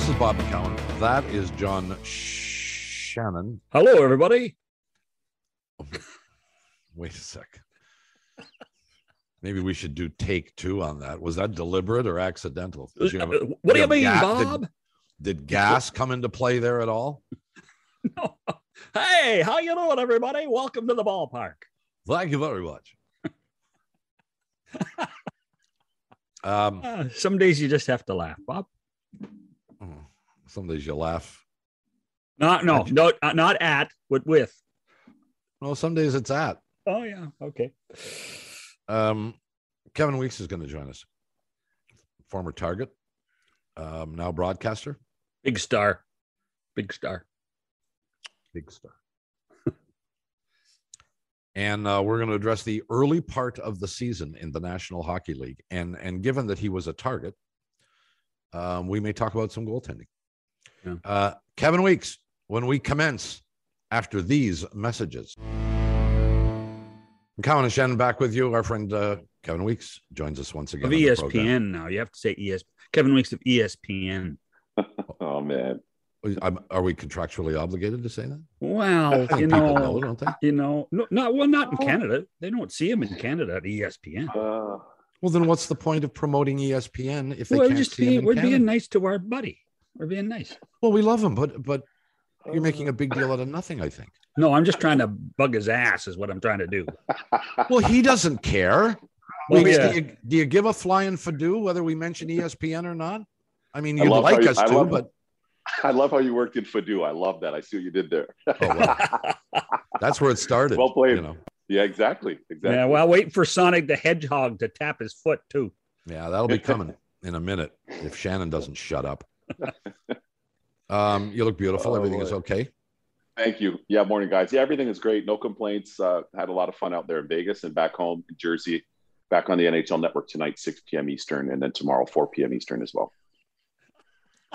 This is Bob McCown. That is John Shannon. Hello, everybody. Wait a sec. Maybe we should do take two on that. Was that deliberate or accidental? You have Uh, what do you mean, Bob? Did, did gas come into play there at all? no. hey, how you doing, everybody? Welcome to the ballpark. Thank you very much. um, Uh, some days you just have to laugh, Bob. Oh, some days you laugh. Not no, no, uh, not at, but with. Well, some days it's at. Oh yeah, okay. Um, Kevin Weekes is going to join us. Former Target, um, now broadcaster, Big star, big star. big star. and uh, we're going to address the early part of the season in the National Hockey League. And and given that he was a target, um, we may talk about some goaltending. Yeah. Uh, Kevin Weekes, when we commence after these messages. McCown and Shannon back with you. Our friend uh, Kevin Weekes joins us once again. Of on the program. ESPN now. You have to say ES. Kevin Weekes of ESPN. Oh man. I'm- Are we contractually obligated to say that? Well, I you think people know, know, don't they? you know, no, not well, not in Canada. They don't see him in Canada at ESPN. Uh, Well, then what's the point of promoting ESPN if they We're can't just see him being, in we're Canada? being nice to our buddy. We're being nice. Well, we love him, but but you're making a big uh, deal out of nothing. I think. No, I'm just trying to bug his ass. Is what I'm trying to do. Well, he doesn't care. Well, Weekes, yeah. do, you, do you give a flying fadoo whether we mention ESPN or not? I mean, you'd love how like you- us I to, love- but I love how you worked in Fadu. I love that. I see what you did there. oh, well, that's where it started. Well played. You know, yeah, exactly. Exactly. Yeah, well, waiting for Sonic the Hedgehog to tap his foot too. yeah, that'll be coming in a minute if Shannon doesn't shut up. Um, you look beautiful. Oh, Everything is okay. Thank you. Yeah, morning guys. Yeah, everything is great. No complaints. Uh, had a lot of fun out there in Vegas and back home in Jersey. Back on the NHL Network tonight, 6 p.m. Eastern, and then tomorrow, 4 p.m. Eastern as well.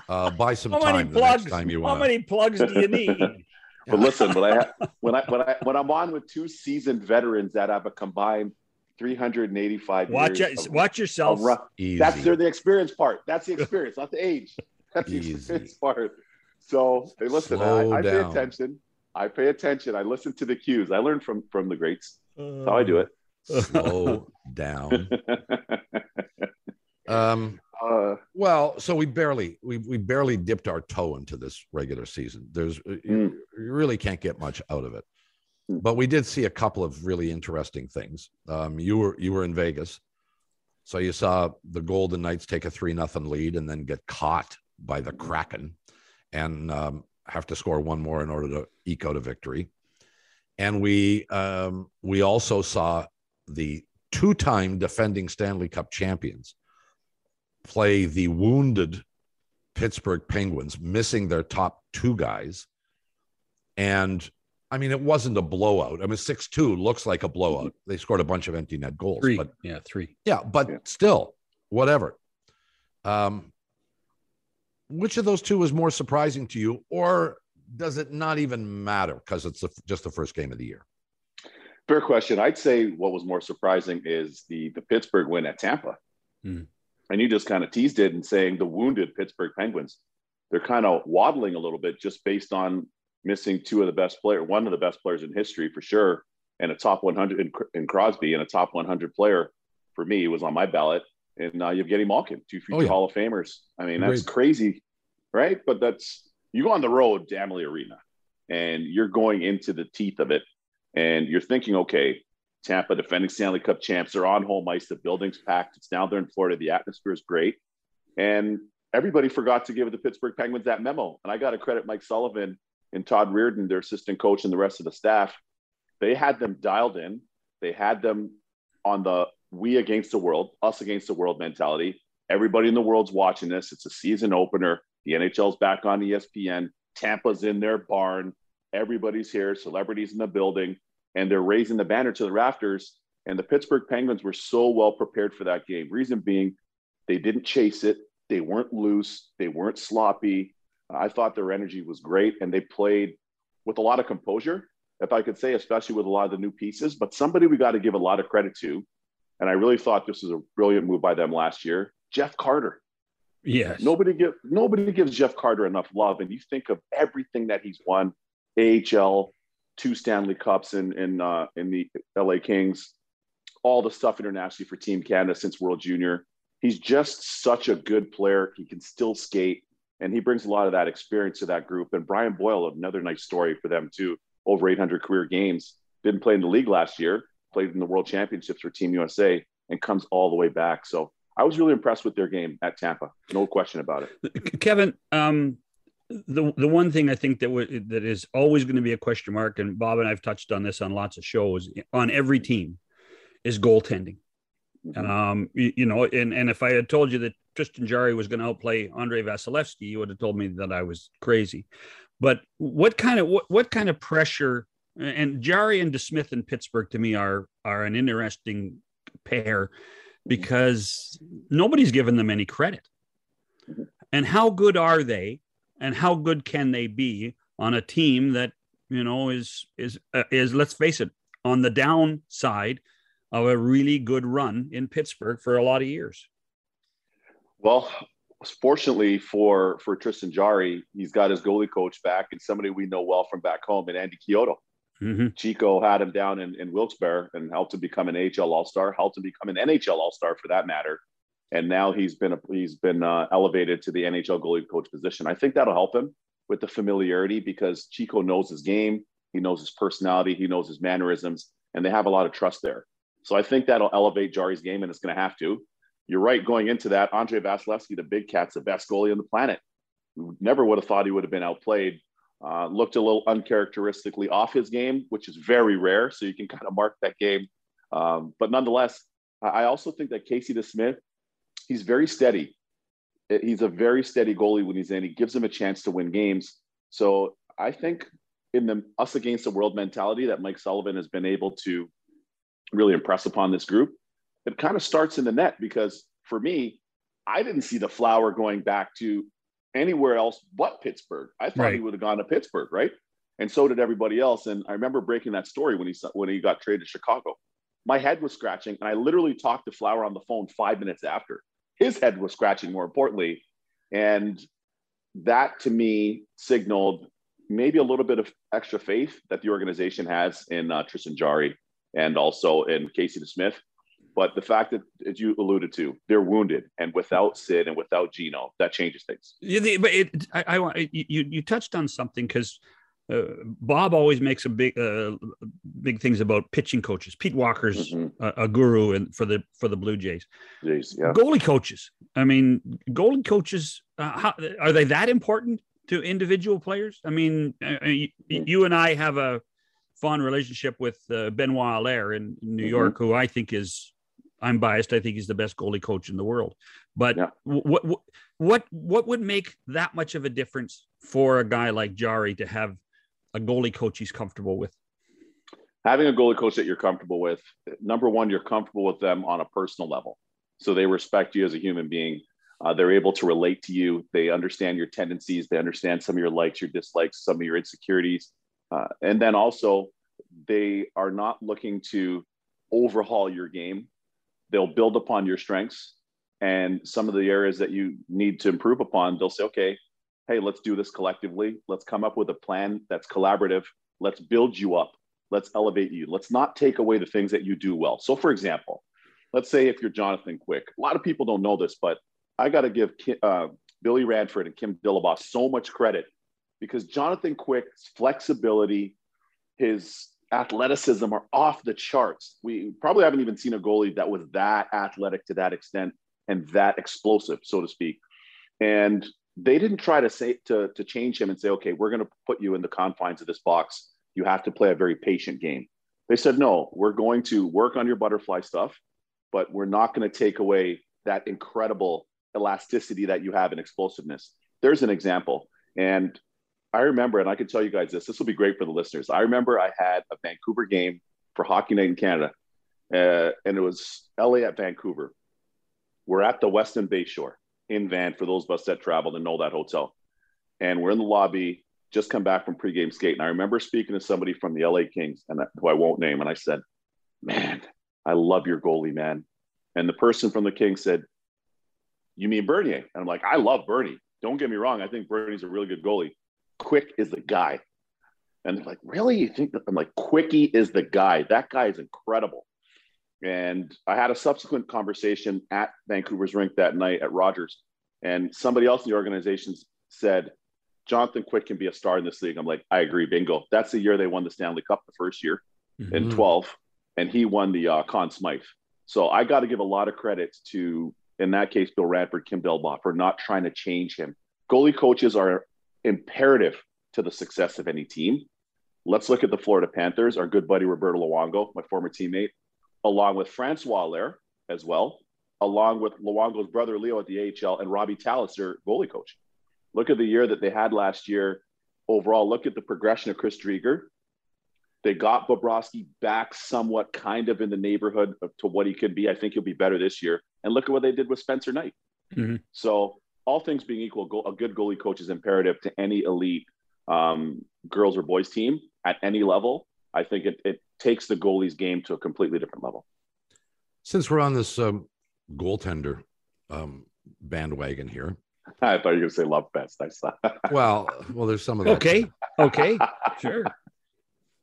Uh, buy some How many time the plugs? next time you How want. many plugs do you need? But listen, when I ha- when I when I when I'm on with two seasoned veterans that have a combined 385 watch years it, watch yourself. of Easy. That's they're the experience part. That's the experience, not the age. That's the Easy. experience part. So hey, listen, Slow I, I pay attention. I pay attention. I listen to the cues. I learn from from the greats. That's how I do it. Slow down. Um, uh, well, so we barely we we barely dipped our toe into this regular season. There's uh, you, you really can't get much out of it. Mm. But we did see a couple of really interesting things. Um, you were you were in Vegas, so you saw the Golden Knights take a three nothing lead and then get caught by the Kraken, and um, have to score one more in order to eke out a victory. And we um, we also saw the two time defending Stanley Cup champions play the wounded Pittsburgh Penguins, missing their top two guys. And I mean, it wasn't a blowout. I mean, 6 2 looks like a blowout. They scored a bunch of empty net goals. three. But yeah, three. yeah, but Yeah. still, whatever. Um, which of those two was more surprising to you, or does it not even matter because it's the, just the first game of the year? fair question. I'd say what was more surprising is the the Pittsburgh win at Tampa. Hmm. And you just kind of teased it and saying the wounded Pittsburgh Penguins. They're kind of waddling a little bit just based on missing two of the best player, one of the best players in history for sure, and a top 100 in, in Crosby and a top 100 player for me was on my ballot. And uh, Evgeny Malkin, two future Oh, yeah. Hall of Famers. I mean, that's Agreed. crazy, right? But that's you go on the road to Amalie Arena, and you're going into the teeth of it, and you're thinking, okay, Tampa, defending Stanley Cup champs, they're on home ice. The building's packed. It's down there in Florida. The atmosphere is great, and everybody forgot to give the Pittsburgh Penguins that memo. And I got to credit Mike Sullivan and Todd Reirden, their assistant coach, and the rest of the staff. They had them dialed in. They had them on the we against the world, us against the world mentality. Everybody in the world's watching this. It's a season opener. The NHL's back on ESPN. Tampa's in their barn. Everybody's here. Celebrities in the building, and they're raising the banner to the rafters. And the Pittsburgh Penguins were so well prepared for that game. Reason being, they didn't chase it. They weren't loose. They weren't sloppy. I thought their energy was great, and they played with a lot of composure, if I could say, especially with a lot of the new pieces. But somebody we got to give a lot of credit to, and I really thought this was a brilliant move by them last year, Jeff Carter. Yes. Nobody give nobody gives Jeff Carter enough love. And you think of everything that he's won, AHL, two Stanley Cups in in uh, in the LA Kings, all the stuff internationally for Team Canada since World Junior. He's just such a good player. He can still skate, and he brings a lot of that experience to that group. And Brian Boyle, another nice story for them too. Over 800 career games. Didn't play in the league last year. Played in the World Championships for Team USA, and comes all the way back. So I was really impressed with their game at Tampa. No question about it. Kevin, um, the the one thing I think that w- that is always going to be a question mark, and Bob and I've touched on this on lots of shows on every team, is goaltending. Mhm. Um, you, you know, and and if I had told you that Tristan Jarry was going to outplay Andrei Vasilevskiy, you would have told me that I was crazy. But what kind of what what kind of pressure? And Jarry and DeSmith in Pittsburgh to me are are an interesting pair because nobody's given them any credit. Mhm. And how good are they? And how good can they be on a team that you know is is uh, is let's face it on the downside of a really good run in Pittsburgh for a lot of years. Well, fortunately for for Tristan Jarry, he's got his goalie coach back and somebody we know well from back home, and Andy Chiodo. Mhm. Chico had him down in, in Wilkes-Barre and helped him become an AHL All-Star, helped him become an NHL All-Star for that matter. And now he's been a, he's been uh, elevated to the NHL goalie coach position. I think that'll help him with the familiarity because Chico knows his game, he knows his personality, he knows his mannerisms, and they have a lot of trust there. So I think that'll elevate Jarry's game, and it's going to have to. You're right. Going into that, Andrei Vasilevskiy, the big cat's the best goalie on the planet. Never would have thought he would have been outplayed. Uh, looked a little uncharacteristically off his game, which is very rare. So you can kind of mark that game. Um, but nonetheless, I also think that Casey DeSmith, he's very steady. Uh, He's a very steady goalie when he's in. He gives him a chance to win games. So I think in the us against the world mentality that Mike Sullivan has been able to really impress upon this group, it kind of starts in the net because for me, I didn't see the flower going back to anywhere else but Pittsburgh. I thought he would have gone to Pittsburgh, right? And so did everybody else. And I remember breaking that story when he when he got traded to Chicago. My head was scratching, and I literally talked to Flower on the phone five minutes after. His head was scratching, more importantly, and that to me signaled maybe a little bit of extra faith that the organization has in uh, Tristan Jarry and also in Casey DeSmith. But the fact that, as you alluded to, they're wounded, and without Sid and without Gino, that changes things. Yeah, but it, I, I want you, you touched on something because uh, Bob always makes a big, uh, big things about pitching coaches. Pete Walker's Mhm. a, a guru and for the for the Blue Jays. Jeez, yeah. Goalie coaches. I mean, goalie coaches. Uh, how, are they that important to individual players? I mean, uh, uh, you, you and I have a fond relationship with uh, Benoit Allaire in New Mhm. York, who I think is. I'm biased. I think he's the best goalie coach in the world. But Yeah. what what what what would make that much of a difference for a guy like Jarry to have a goalie coach he's comfortable with? having a goalie coach that you're comfortable with number one you're comfortable with them on a personal level. So they respect you as a human being. Uh, they're able to relate to you. They understand your tendencies. They understand some of your likes your dislikes some of your insecurities. Uh, and then also they are not looking to overhaul your game. They'll build upon your strengths and some of the areas that you need to improve upon they'll say okay hey let's do this collectively let's come up with a plan that's collaborative let's build you up let's elevate you. Let's not take away the things that you do well. So, for example, let's say if you're Jonathan Quick, a lot of people don't know this, but I got to give uh, Billy Ranford and Kim Dillabaugh so much credit because Jonathan Quick's flexibility, his athleticism are off the charts. We probably haven't even seen a goalie that was that athletic to that extent and that explosive, so to speak. And they didn't try to say to, to change him and say, okay, we're going to put you in the confines of this box you have to play a very patient game. They said, no, we're going to work on your butterfly stuff, but we're not going to take away that incredible elasticity that you have and explosiveness. There's an example. And I remember, and I can tell you guys this, this will be great for the listeners. I remember I had a Vancouver game for Hockey Night in Canada, uh, and it was LA at Vancouver. We're at the Westin Bayshore in Van for those of us that traveled and know that hotel. And we're in the lobby just come back from pregame skate. And I remember speaking to somebody from the LA Kings, and who I won't name, and I said, "Man, I love your goalie, man." And the person from the Kings said, You mean Bernier? And I'm like, I love Bernie. Don't get me wrong. I think Bernie's a really good goalie. Quick is the guy. And they're like, really? You think? I'm like, Quickie is the guy. That guy is incredible. And I had a subsequent conversation at Vancouver's rink that night at Rogers. And somebody else in the organization said, Jonathan Quick can be a star in this league. I'm like, I agree. Bingo. That's the year they won the Stanley Cup the first year mm-hmm. in 12. And he won the uh, Conn Smythe. So I got to give a lot of credit to, in that case, Bill Ranford, Kim Dillabaugh for not trying to change him. Goalie coaches are imperative to the success of any team. Let's look at the Florida Panthers. Our good buddy Roberto Luongo, my former teammate, along with Francois Allaire as well, along with Luongo's brother Leo at the AHL and Robb Tallas, their goalie coach. Look at the year that they had last year. Overall, look at the progression of Chris Driedger. They got Bobrovsky back somewhat kind of in the neighborhood to what he could be. I think he'll be better this year. And look at what they did with Spencer Knight. Mm-hmm. So, all things being equal, a good goalie coach is imperative to any elite um, girls or boys team at any level. I think it, it takes the goalie's game to a completely different level. Since we're on this um, goaltender um, bandwagon here, I thought you were going to say love fest. I saw. well, well, there's some of that. Okay, okay, sure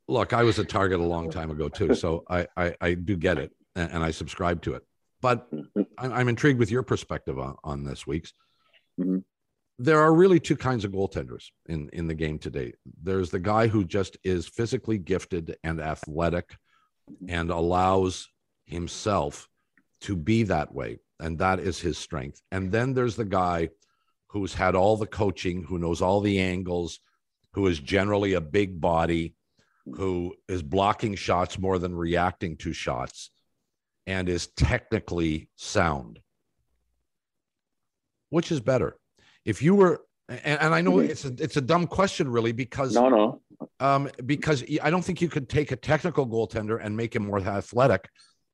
look, I was a target a long time ago too, so I I, I do get it and, and, I subscribe to it. But mm-hmm. I'm, intrigued with your perspective on, on this week's. Mm-hmm. There are really two kinds of goaltenders in in the game today. There's the guy who just is physically gifted and athletic, and allows himself to be that way, and that is his strength. And then there's the guy who's had all the coaching, who knows all the angles, who is generally a big body, who is blocking shots more than reacting to shots and is technically sound. Which is better? If you were, and, and I know mm-hmm. it's a, it's a dumb question, really, because no, no, um, because I don't think you could take a technical goaltender and make him more athletic,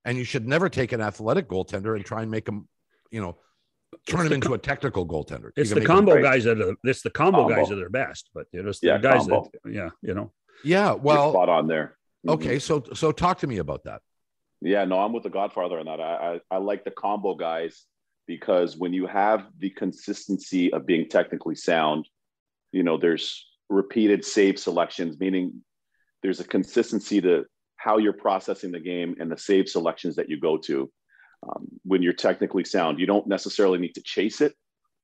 and you should never take an athletic goaltender and try and make him, you know, turn him into a technical goaltender. It's the combo guys that are it's the combo, combo, guys that are best, but you know, yeah, the guys combo. that yeah, you know. Yeah, well, You're spot on there. Mm-hmm. Okay, so so talk to me about that. Yeah, no, I'm with the Godfather on that. I, I, I like the combo guys because when you have the consistency of being technically sound, you know, there's repeated save selections, meaning there's a consistency to how you're processing the game and the save selections that you go to. Um, when you're technically sound, you don't necessarily need to chase it.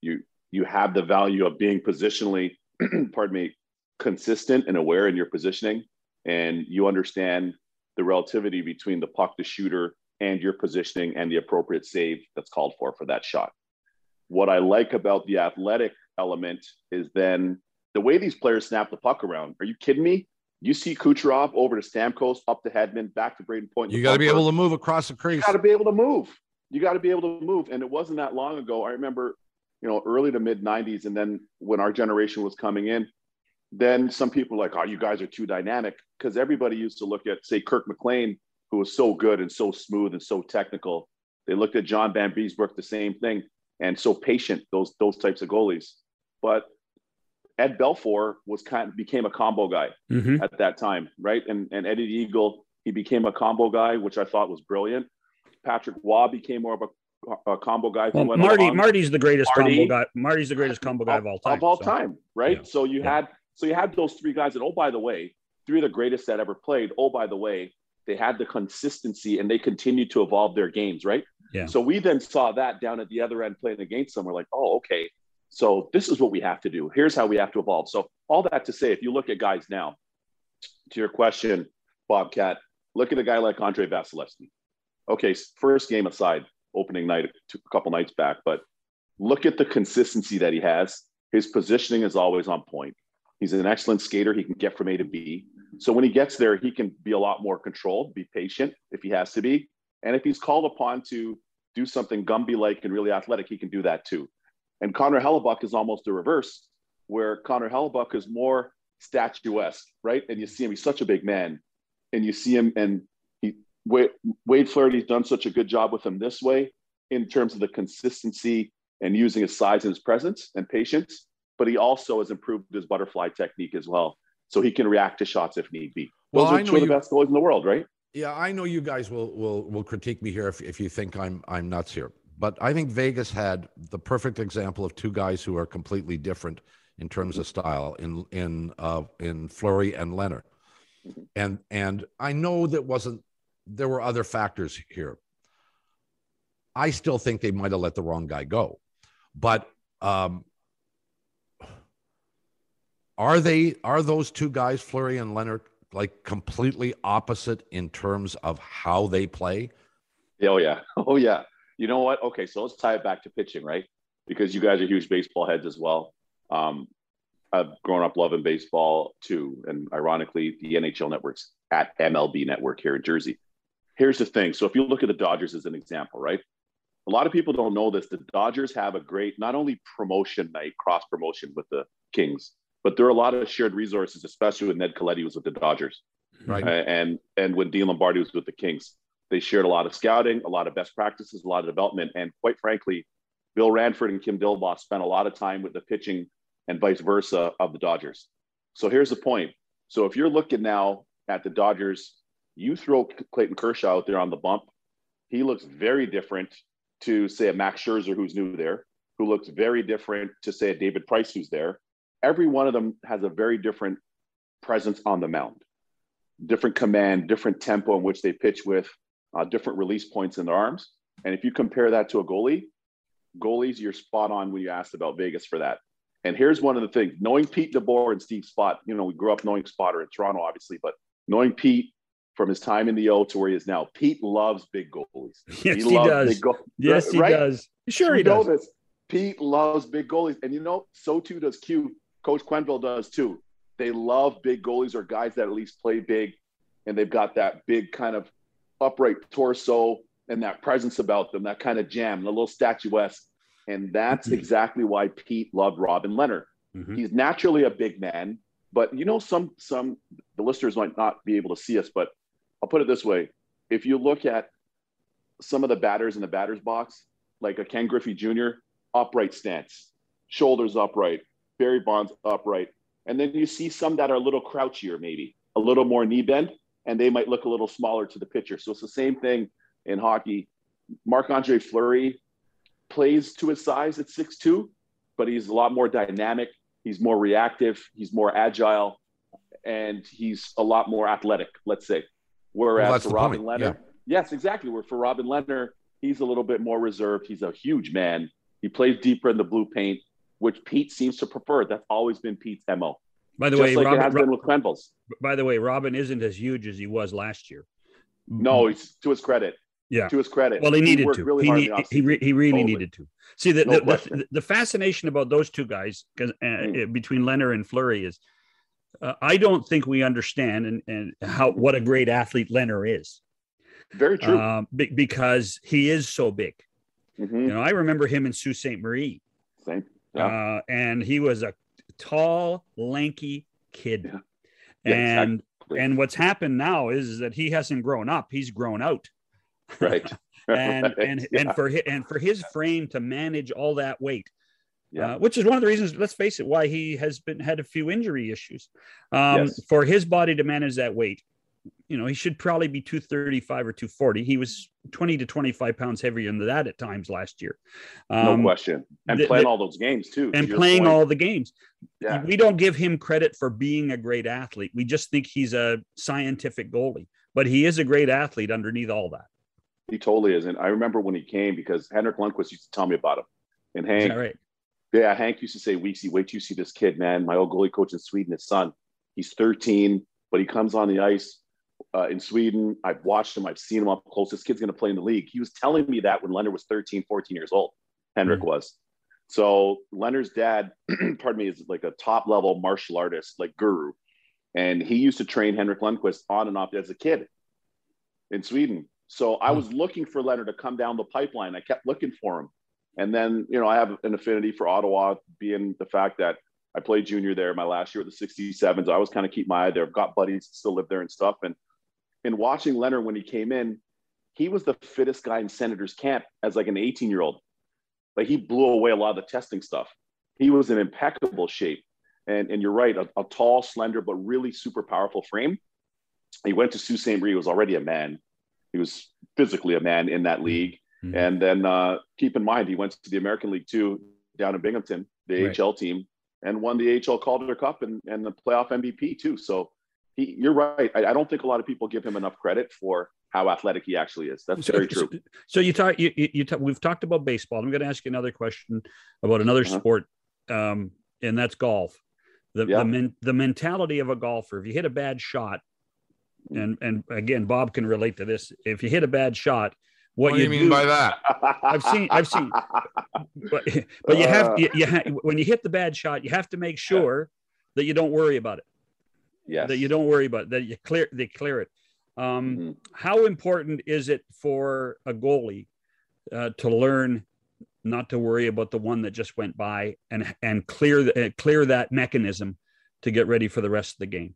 You you have the value of being positionally, pardon me, consistent and aware in your positioning, and you understand the relativity between the puck, the shooter, and your positioning and the appropriate save that's called for for that shot. What I like about the athletic element is then the way these players snap the puck around. Are you kidding me? You see Kucherov over to Stamkos, up to Hedman, back to Brayden Point. You got to be able to move across the crease. You got to be able to move. You got to be able to move. And it wasn't that long ago. I remember, you know, early to mid 90s. And then when our generation was coming in, then some people are like, oh, you guys are too dynamic. Because everybody used to look at, say, Kirk McLean, who was so good and so smooth and so technical. They looked at John Vanbiesbrouck, the same thing, and so patient, those those types of goalies. But Ed Belfour was kind of became a combo guy mm-hmm. at that time, right? And and Eddie Eagle, he became a combo guy, which I thought was brilliant. Patrick Roy became more of a, a combo guy. Well, Marty, along. Marty's the greatest Marty, combo guy. Marty's the greatest combo guy of, of all time. Of all so. time, right? Yeah. So you yeah. had so you had those three guys and oh, by the way, three of the greatest that ever played. Oh, by the way, they had the consistency and they continued to evolve their games, right? Yeah. So we then saw that down at the other end playing against them. We're like, oh, okay. So this is what we have to do. Here's how we have to evolve. So all that to say, if you look at guys now, to your question, Bobcat, look at a guy like Andrei Vasilevskiy. Okay, first game aside, opening night a couple nights back, but look at the consistency that he has. His positioning is always on point. He's an excellent skater. He can get from A to B. So when he gets there, he can be a lot more controlled, be patient if he has to be. And if he's called upon to do something Gumby like and really athletic, he can do that too. And Connor Hellebuyck is almost the reverse, where Connor Hellebuyck is more statuesque, right? And you see him, he's such a big man. And you see him, and he, Wade, Wade Flaherty's done such a good job with him this way in terms of the consistency and using his size and his presence and patience but he also has improved his butterfly technique as well. So he can react to shots if need be. Those well, are two of the best goalies in the world, right? Yeah, I know you guys will will will critique me here if, if you think I'm I'm nuts here. but I think Vegas had the perfect example of two guys who are completely different in terms of style in in uh, in Fleury and Lehner. And and I know that wasn't there were other factors here. I still think they might have let the wrong guy go, but um, are they are those two guys, Fleury and Lehner, like completely opposite in terms of how they play? Oh yeah, oh yeah. You know what? Okay, so let's tie it back to pitching, right? Because you guys are huge baseball heads as well. Um, I've grown up loving baseball too, and ironically, the NHL networks at MLB Network here in Jersey. Here's the thing. So if you look at the Dodgers as an example, right? A lot of people don't know this. The Dodgers have a great not only promotion night, cross promotion with the Kings, but there are a lot of shared resources, especially when Ned Colletti was with the Dodgers, Right. uh, and and when Dean Lombardi was with the Kings. They shared a lot of scouting, a lot of best practices, a lot of development, and quite frankly, Bill Ranford and Kim Dillabaugh spent a lot of time with the pitching and vice versa of the Dodgers. So here's the point. So if you're looking now at the Dodgers, you throw Clayton Kershaw out there on the bump, he looks very different to say a Max Scherzer who's new there, who looks very different to say a David Price who's there. Every one of them has a very different presence on the mound, different command, different tempo in which they pitch with, uh, different release points in their arms. And if you compare that to a goalie, goalies, you're spot on when you asked about Vegas for that. And here's one of the things: knowing Pete DeBoer and Steve Spott. You know, we grew up knowing Spotter in Toronto, obviously, but knowing Pete from his time in the O to where he is now, Pete loves big goalies. Yes, he, loves does. goal- yes, he does. Sure, We he does. this. Pete loves big goalies, and you know, so too does Q. Coach Quenneville does too. They love big goalies or guys that at least play big, and they've got that big kind of upright torso and that presence about them, that kind of jam, the little statuesque. And that's Mhm. exactly why Pete loved Robin Lehner. Mhm. He's naturally a big man, but you know, some some the listeners might not be able to see us, but I'll put it this way: if you look at some of the batters in the batter's box, like a Ken Griffey Jr., upright stance, shoulders upright, Barry Bonds upright, and then you see some that are a little crouchier, maybe a little more knee bend, and they might look a little smaller to the pitcher. So it's the same thing in hockey. Marc Andre Fleury plays to his size at 6'2, but he's a lot more dynamic. He's more reactive. He's more agile, and he's a lot more athletic, let's say. Whereas Well, for Robin Lehner, yes, exactly. Where for Robin Lehner, he's a little bit more reserved. He's a huge man. He plays deeper in the blue paint, which Pete seems to prefer. That's always been Pete's MO. By the Just way, like it Robin, been with Quenneville's. by the way, Robin isn't as huge as he was last year. No, he's to his credit. Yeah. To his credit. Well, he needed worked to. Really he, need, he, re- he really Totally. needed to. See, the, No the, the, the fascination about those two guys uh, Mm. between Lehner and Fleury is uh, I don't think we understand and, and how what a great athlete Lehner is Very true. um, be- because he is so big. Mhm. You know, I remember him in Sault Ste. Marie, Same. Yeah. uh, and he was a tall, lanky kid. Yeah. Yeah, and exactly. and what's happened now is that he hasn't grown up; he's grown out. right. and Right. and and for his, and for his frame to manage all that weight, Yeah. uh, which is one of the reasons. Let's face it, why he has been had a few injury issues. Um, Yes. For his body to manage that weight, you know, he should probably be two thirty five or two forty. He was twenty to twenty five pounds heavier than that at times last year. no Um, question. And playing all those games too. and your playing all the games. Yeah. We don't give him credit for being a great athlete. We just think he's a scientific goalie, but he is a great athlete underneath all that. He totally is. And I remember when he came because Henrik Lundqvist used to tell me about him. And Hank, right? yeah, Hank used to say, Weeksy, wait till you see this kid, man. My old goalie coach in Sweden, his son, he's 13, but he comes on the ice uh, in Sweden. I've watched him. I've seen him up close. This kid's going to play in the league. He was telling me that when Lehner was 13, 14 years old. Henrik Mm. was. So Lehner's dad, pardon me, is like a top level martial artist, like guru. And he used to train Henrik Lundqvist on and off as a kid in Sweden. So I Hmm. was looking for Lehner to come down the pipeline. I kept looking for him. And then, you know, I have an affinity for Ottawa, being the fact that I played junior there my last year at the 67s. I was kind of keep my eye there. I've got buddies that still live there and stuff. And in watching Lehner when he came in, he was the fittest guy in Senator's camp as like an 18 year old. Like he blew away a lot of the testing stuff. He was in impeccable shape. And, and you're right, a, a tall, slender, but really super powerful frame. He went to Sault Ste. Marie, he was already a man. He was physically a man in that league. Mm-hmm. And then uh, keep in mind, he went to the American League too down in Binghamton, the right. AHL team, and won the AHL Calder Cup and, and the playoff MVP too. So he, you're right. I, I, don't think a lot of people give him enough credit for how athletic he actually is. That's so, very true. So, so you talk, you, you talk, we've talked about baseball. I'm going to ask you another question about another uh-huh. sport, um, and that's golf. The, yeah. the, men, the mentality of a golfer, if you hit a bad shot, mm. and, and again, Bob can relate to this. If you hit a bad shot, what, what do you, mean do, by that? I've seen, I've seen, but, but you have, you, you have, when you hit the bad shot, you have to make sure that you don't worry about it. Yes. That you don't worry about it, that you clear, they clear it. Um, mm-hmm. How important is it for a goalie uh, to learn not to worry about the one that just went by and and clear the, uh, clear that mechanism to get ready for the rest of the game?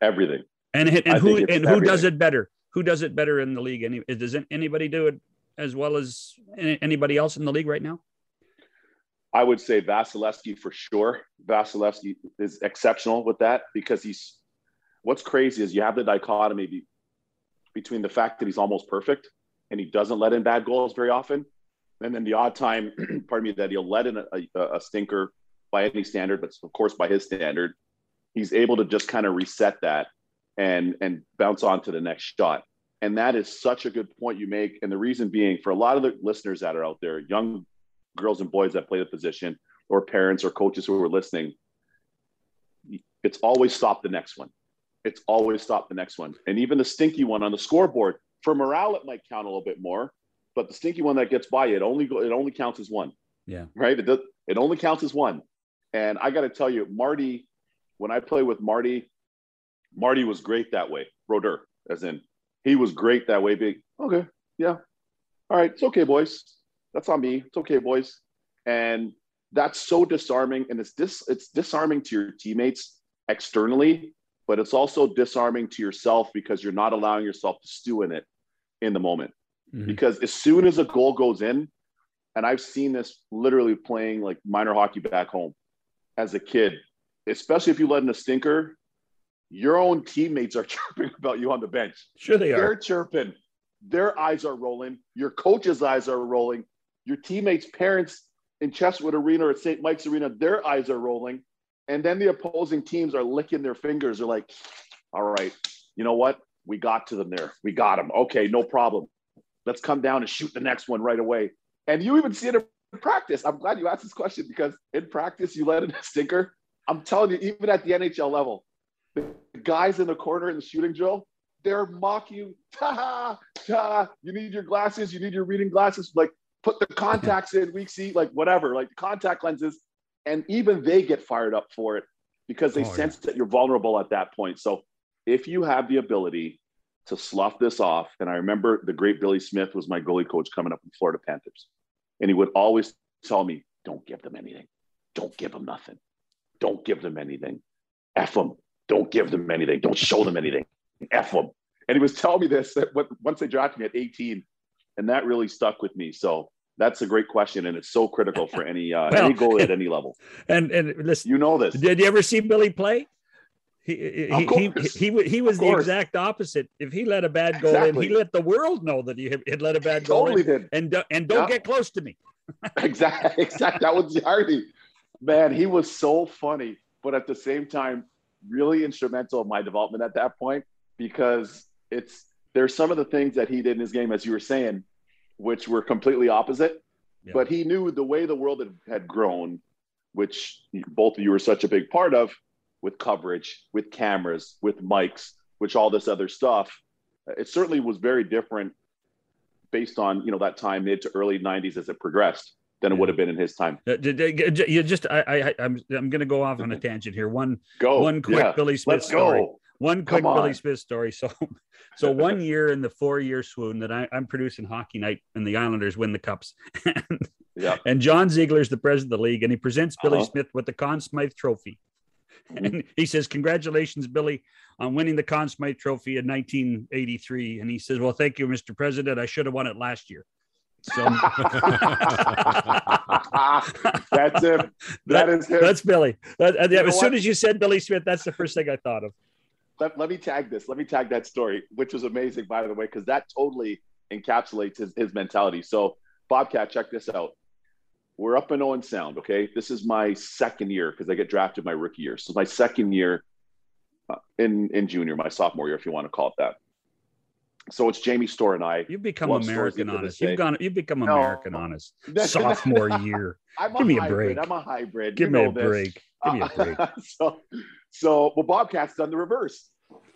Everything. And and who and everything. who does it better? Who does it better in the league? Any does anybody do it as well as anybody else in the league right now? I would say Vasilevskiy for sure. Vasilevskiy is exceptional with that because he's. What's crazy is you have the dichotomy between the fact that he's almost perfect and he doesn't let in bad goals very often, and then the odd time, pardon me, that he'll let in a, a, a stinker by any standard, but of course by his standard, he's able to just kind of reset that and and bounce on to the next shot. And that is such a good point you make. And the reason being, for a lot of the listeners that are out there, young girls and boys that play the position, or parents or coaches who are listening, it's always stop the next one. It's always stop the next one. And even the stinky one on the scoreboard, for morale, it might count a little bit more. But the stinky one that gets by, it only it only counts as one. Yeah. Right. It does, it only counts as one. And I got to tell you, Marty, when I play with Marty, Marty was great that way. Roder, as in he was great that way. Big. Okay. Yeah. All right. It's okay, boys. That's on me. It's okay, boys. And that's so disarming. And it's dis it's disarming to your teammates externally, but it's also disarming to yourself because you're not allowing yourself to stew in it in the moment. Mm-hmm. Because as soon as a goal goes in, and I've seen this literally playing like minor hockey back home as a kid, especially if you let in a stinker, your own teammates are chirping about you on the bench. Sure, they They're are. chirping. Their eyes are rolling. Your coach's eyes are rolling. Your teammates' parents in Chestwood Arena or at St. Mike's Arena, their eyes are rolling. And then the opposing teams are licking their fingers. They're like, all right, you know what? We got to them there. We got them. Okay, no problem. Let's come down and shoot the next one right away. And you even see it in practice. I'm glad you asked this question because in practice, you let in a stinker. I'm telling you, even at the NHL level, the guys in the corner in the shooting drill, they're mocking you. Ta ta. You need your glasses. You need your reading glasses. Like put the contacts in. We see like whatever, like contact lenses, and even they get fired up for it because they oh, sense yeah. that you're vulnerable at that point. So if you have the ability to slough this off, and I remember the great Billy Smith was my goalie coach coming up in Florida Panthers, and he would always tell me, "Don't give them anything. Don't give them nothing. Don't give them anything. F them. Don't give them anything. Don't show them anything. F them." And he was telling me this that once they drafted me at 18, and that really stuck with me. So that's a great question, and it's so critical for any uh, well, any goal at any level. And and listen, you know this. Did you ever see Billy play? He he, he, he, he was the exact opposite. If he let a bad goal exactly. in, he let the world know that he had let a bad goal totally in. Did. And and don't yeah. get close to me. exactly, exactly. That was Yardy. Man, he was so funny, but at the same time, really instrumental in my development at that point because it's there's some of the things that he did in his game, as you were saying, which were completely opposite. Yeah. But he knew the way the world had, had grown, which both of you were such a big part of, with coverage, with cameras, with mics, which all this other stuff. It certainly was very different based on you know that time mid to early 90s as it progressed than it would have been in his time. Uh, you just I, I I'm I'm going to go off on a tangent here. One go one quick yeah. Billy Smith Let's story. Go. One quick Billy Smith story. So, so one year in the four-year swoon that I, am producing Hockey Night, and the Islanders win the cups. and, yeah. And John Ziegler's the president of the league, and he presents Billy uh-huh. Smith with the Conn Smythe Trophy. Mm-hmm. And he says, "Congratulations, Billy, on winning the Conn Smythe Trophy in 1983." And he says, "Well, thank you, Mr. President. I should have won it last year." So that's him. That, that is him. That's Billy. That, as soon as you said Billy Smith, that's the first thing I thought of let, let me tag this. Let me tag that story, which was amazing, by the way, because that totally encapsulates his, his mentality. So, Bobcat, check this out. We're up in Owen Sound. Okay, this is my second year because I get drafted my rookie year. So my second year uh, in in junior, my sophomore year, if you want to call it that. So it's Jamie Storr and I. You've become American honest. You've gone. You've become no, American honest. Sophomore year. I'm Give me a break. I'm a hybrid. Give you me a this. break. Give me a break. so, so well, Bobcat's done the reverse,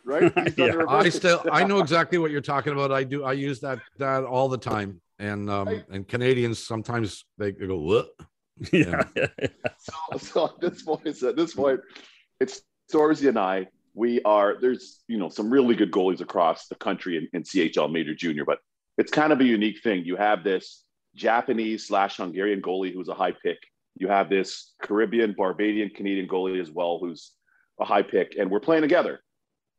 right? yeah. Reverse. I still, I know exactly what you're talking about. I do. I use that that all the time, and um, right. and Canadians sometimes they go what? Yeah. so, so at this point, at this point, it's Storzy and I we are there's you know some really good goalies across the country in, in CHL Major Junior, but it's kind of a unique thing. You have this Japanese slash Hungarian goalie who's a high pick. You have this Caribbean, Barbadian, Canadian goalie as well who's a high pick, and we're playing together.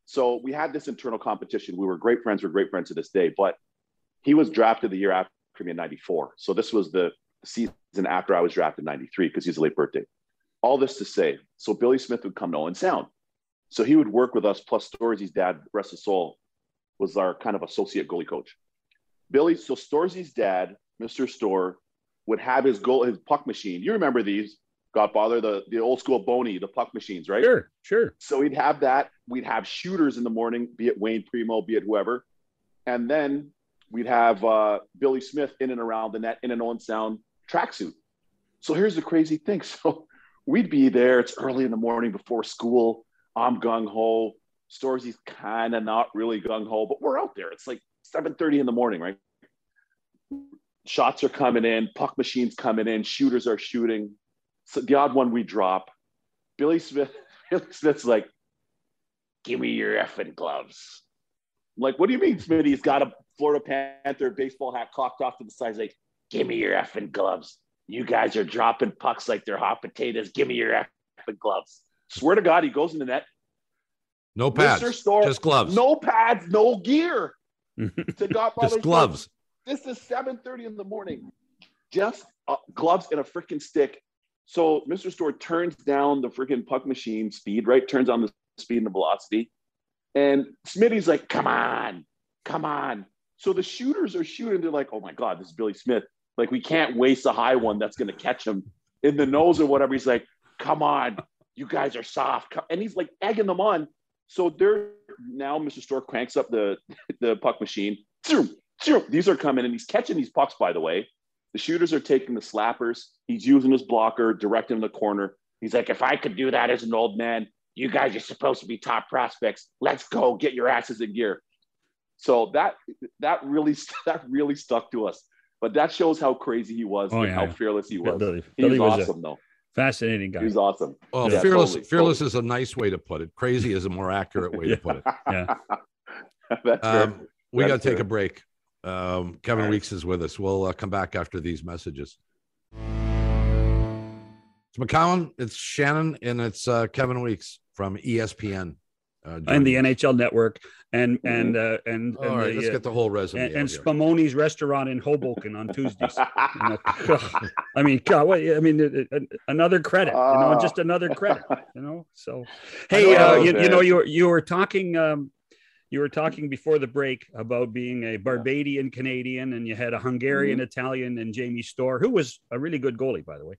So we had this internal competition. We were great friends. We're great friends to this day. But he was drafted the year after me in '94. So this was the season after I was drafted in '93 because he's a late birthday. All this to say, so Billy Smith would come to Owen Sound so he would work with us, plus Storzy's dad, rest his soul, was our kind of associate goalie coach. Billy, so Storzy's dad, Mr. Storr, would have his goal, his puck machine. You remember these, Godfather, the, the old school Bony, the puck machines, right? Sure, sure. So he'd have that. We'd have shooters in the morning, be it Wayne Primeau, be it whoever. And then we'd have uh, Billy Smith in and around the net in an Owen Sound tracksuit. So here's the crazy thing. So we'd be there. It's early in the morning before school. I'm gung ho. Storzy's kind of not really gung ho, but we're out there. It's like 7:30 in the morning, right? Shots are coming in, puck machines coming in, shooters are shooting. So the odd one we drop. Billy Smith, Billy Smith's like, "Give me your effing gloves." I'm like, what do you mean, Smitty? He's got a Florida Panther baseball hat cocked off to the side. He's like, "Give me your effing gloves." You guys are dropping pucks like they're hot potatoes. Give me your effing gloves. Swear to God, he goes in the net. No pads, Storr, just gloves. No pads, no gear. to Godfather just gloves. This is 7:30 in the morning. Just uh, gloves and a freaking stick. So Mr. Storr turns down the freaking puck machine speed, right? Turns on the speed and the velocity. And Smitty's like, come on, come on. So the shooters are shooting. They're like, oh my God, this is Billy Smith. Like, we can't waste a high one that's going to catch him in the nose or whatever. He's like, come on, you guys are soft. And he's like egging them on. So they're now Mr. Storr cranks up the, the puck machine. These are coming and he's catching these pucks, by the way. The shooters are taking the slappers. He's using his blocker, directing the corner. He's like, if I could do that as an old man, you guys are supposed to be top prospects. Let's go get your asses in gear. So that that really that really stuck to us. But that shows how crazy he was oh, and yeah. how fearless he was. Billy, he was, was awesome, a, though. Fascinating guy. He's awesome. Well, yeah, fearless, totally, fearless totally. is a nice way to put it. Crazy is a more accurate way yeah. to put it. Yeah. um, we got to take a break. Um, Kevin right. Weekes is with us. We'll uh, come back after these messages. It's McCown, it's Shannon, and it's uh, Kevin Weekes from ESPN uh, and the NHL Network, and mm-hmm. and uh, and, and the, let's get the whole resume. And, and Spumoni's restaurant in Hoboken on Tuesdays. you know, I mean, God, what, I mean, another credit. You know, ah. just another credit. You know, so hey, uh, you, you know, you were you were talking. Um, you were talking before the break about being a Barbadian Canadian, and you had a Hungarian mm-hmm. Italian and Jamie Storr, who was a really good goalie, by the way.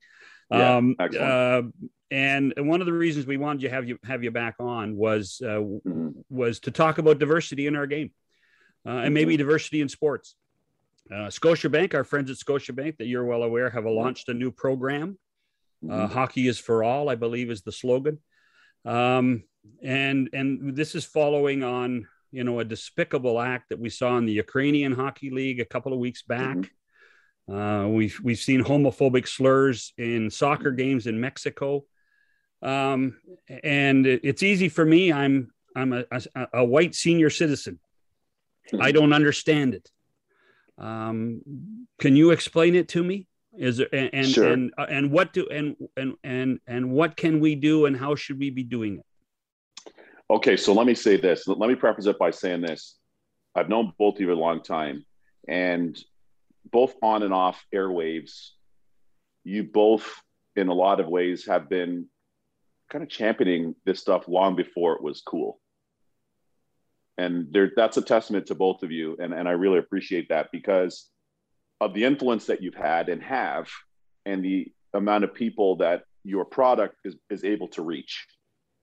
Yeah, um, uh, and one of the reasons we wanted to have you have you back on was uh, mm-hmm. was to talk about diversity in our game, uh, and maybe mm-hmm. diversity in sports. Uh, Scotiabank, our friends at Scotiabank, that you're well aware, have mm-hmm. launched a new program. Uh, mm-hmm. Hockey is for all, I believe, is the slogan, um, and and this is following on you know a despicable act that we saw in the Ukrainian Hockey League a couple of weeks back. Uh, we've we've seen homophobic slurs in soccer games in Mexico, um, and it's easy for me. I'm I'm a, a, a white senior citizen. I don't understand it. Um, can you explain it to me? Is there and and sure. and, uh, and what do and and and and what can we do and how should we be doing it? Okay, so let me say this. Let me preface it by saying this. I've known both of you a long time, and both on and off airwaves, you both, in a lot of ways, have been kind of championing this stuff long before it was cool. And there, that's a testament to both of you. And, and I really appreciate that because of the influence that you've had and have, and the amount of people that your product is, is able to reach.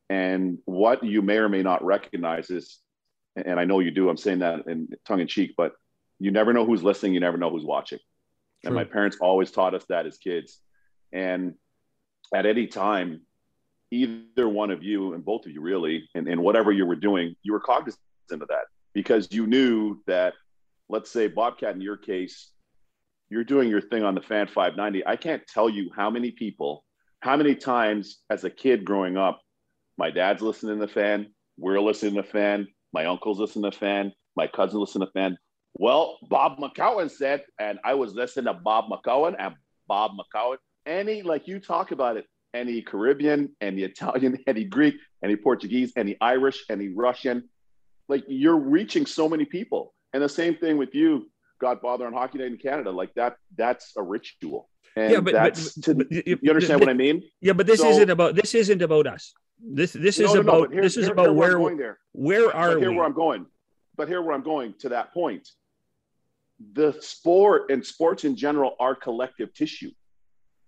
And what you may or may not recognize is, and I know you do, I'm saying that in tongue in cheek, but you never know who's listening, you never know who's watching. True. And my parents always taught us that as kids. And at any time, either one of you and both of you really, and, and whatever you were doing, you were cognizant of that because you knew that, let's say, Bobcat, in your case, you're doing your thing on the fan 590. I can't tell you how many people, how many times as a kid growing up, my dad's listening to the fan, we're listening to the fan, my uncle's listening to the fan, my cousin listening to the fan. Well, Bob McCown said, and I was listening to Bob McCown and Bob McCown. Any, like you talk about it, any Caribbean, any Italian, any Greek, any Portuguese, any Irish, any Russian. Like you're reaching so many people. And the same thing with you, Godfather on Hockey Night in Canada. Like that, that's a ritual. And yeah, but, that's but, to, but, you understand what I mean? Yeah, but this so, isn't about this isn't about us. This this is no, about no, here, this is here, about here where, where, there. where are here we? where I'm going. But here where I'm going to that point. The sport and sports in general are collective tissue.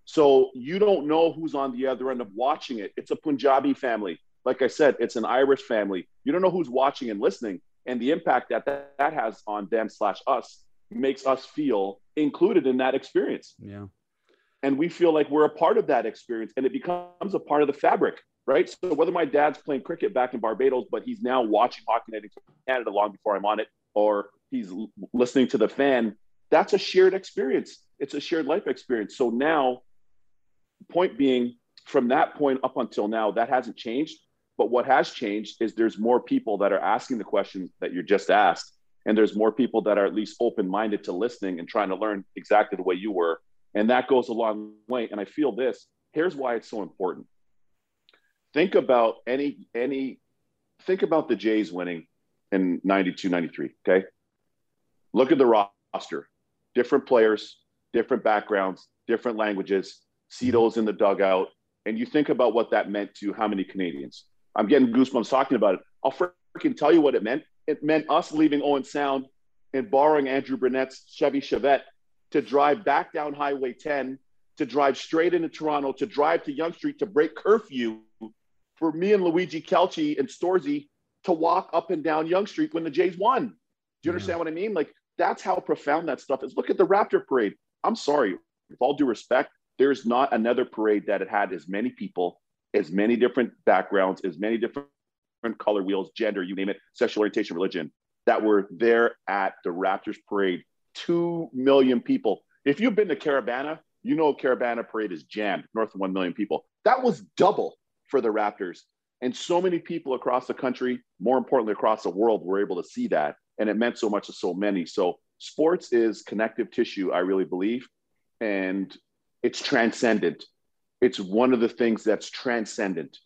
So you don't know who's on the other end of watching it. It's a Punjabi family. Like I said, it's an Irish family. You don't know who's watching and listening. And the impact that that, that has on them slash us makes us feel included in that experience. Yeah. And we feel like we're a part of that experience and it becomes a part of the fabric, right? So whether my dad's playing cricket back in Barbados, but he's now watching Hockey Night in Canada long before I'm on it, or he's listening to the fan, that's a shared experience. It's a shared life experience. So now point being, from that point up until now, that hasn't changed. But what has changed is there's more people that are asking the questions that you just asked. And there's more people that are at least open minded to listening and trying to learn exactly the way you were. And that goes a long way. And I feel this here's why it's so important. Think about any, any, think about the Jays winning in 92, 93. Okay. Look at the roster, different players, different backgrounds, different languages, see mm-hmm. those in the dugout, and you think about what that meant to how many Canadians. I'm getting goosebumps talking about it. I'll freaking tell you what it meant. It meant us leaving Owen Sound and borrowing Andrew Burnett's Chevy Chevette to drive back down Highway 10, to drive straight into Toronto, to drive to Yonge Street to break curfew for me and Luigi Kelchi and Storzy to walk up and down Yonge Street when the Jays won. Do you understand what I mean? Like that's how profound that stuff is. Look at the Raptor parade. I'm sorry, with all due respect, there's not another parade that had had as many people, as many different backgrounds, as many different color wheels, gender, you name it, sexual orientation, religion, that were there at the Raptors parade. Two million people. If you've been to Caribana, you know Caribana parade is jammed, north of 1 million people. That was double for the Raptors. And so many people across the country, more importantly, across the world, were able to see that. And it meant so much to so many. So sports is connective tissue, I really believe. And it's transcendent. It's one of the things that's transcendent.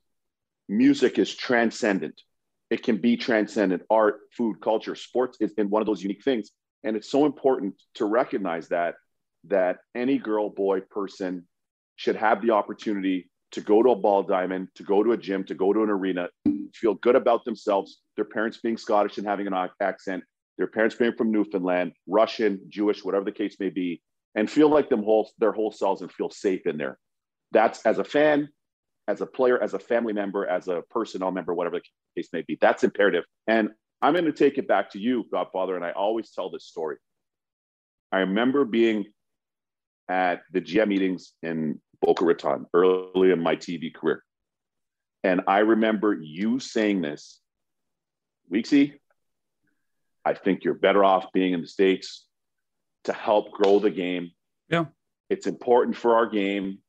Music is transcendent. It can be transcendent. Art, food, culture, sports is in one of those unique things. And it's so important to recognize that that any girl, boy, person should have the opportunity to go to a ball diamond, to go to a gym, to go to an arena, feel good about themselves, their parents being Scottish and having an accent, their parents being from Newfoundland, Russian, Jewish, whatever the case may be, and feel like them whole their whole selves and feel safe in there. That's as a fan, as a player, as a family member, as a personnel member, whatever the case may be. That's imperative. And I'm going to take it back to you, Godfather, and I always tell this story. I remember being at the GM meetings in Boca Raton early in my TV career. And I remember you saying this, Weeksy, I think you're better off being in the States to help grow the game. Yeah. It's important for our game.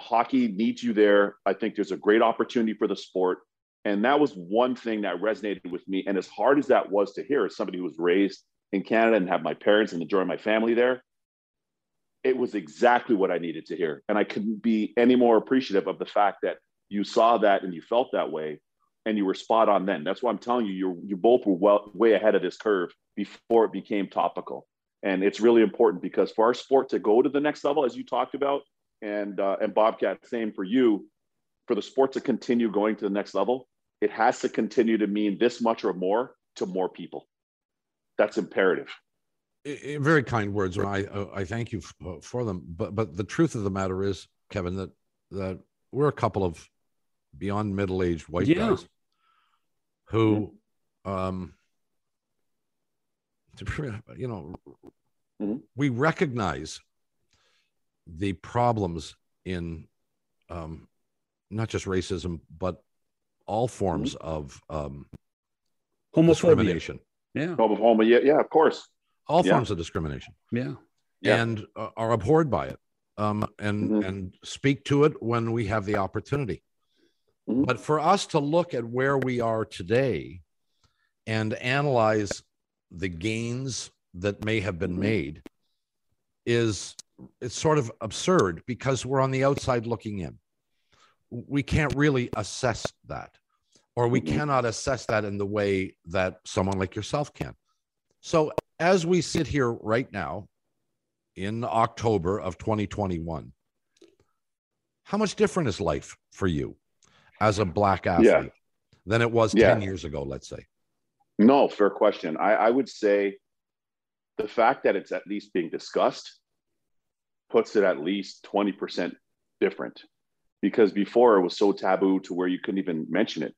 Hockey needs you there. I think there's a great opportunity for the sport. And that was one thing that resonated with me. And as hard as that was to hear, as somebody who was raised in Canada and have my parents and enjoy my family there, it was exactly what I needed to hear. And I couldn't be any more appreciative of the fact that you saw that and you felt that way and you were spot on then. That's why I'm telling you, you you both were well, way ahead of this curve before it became topical. And it's really important because for our sport to go to the next level, as you talked about, and uh, and Bobcat, same for you, for the sport to continue going to the next level, it has to continue to mean this much or more to more people. That's imperative. Very kind words, and I I thank you for them. But but the truth of the matter is, Kevin, that that we're a couple of beyond middle aged white yeah. guys who, um, you know, mm-hmm. we recognize the problems in um, not just racism, but all forms mm-hmm. of um, homophobia. Yeah. Homophobia. Yeah, yeah, of course. All yeah. forms of discrimination. Yeah. yeah. And uh, are abhorred by it. Um, and mm-hmm. and speak to it when we have the opportunity. Mm-hmm. But for us to look at where we are today and analyze the gains that may have been mm-hmm. made is it's sort of absurd because we're on the outside looking in. We can't really assess that, or we mm-hmm. cannot assess that in the way that someone like yourself can. So, as we sit here right now in October of 2021, how much different is life for you as a black athlete yeah. than it was yeah. 10 years ago, let's say? No, fair question. I, I would say the fact that it's at least being discussed puts it at least 20% different because before it was so taboo to where you couldn't even mention it.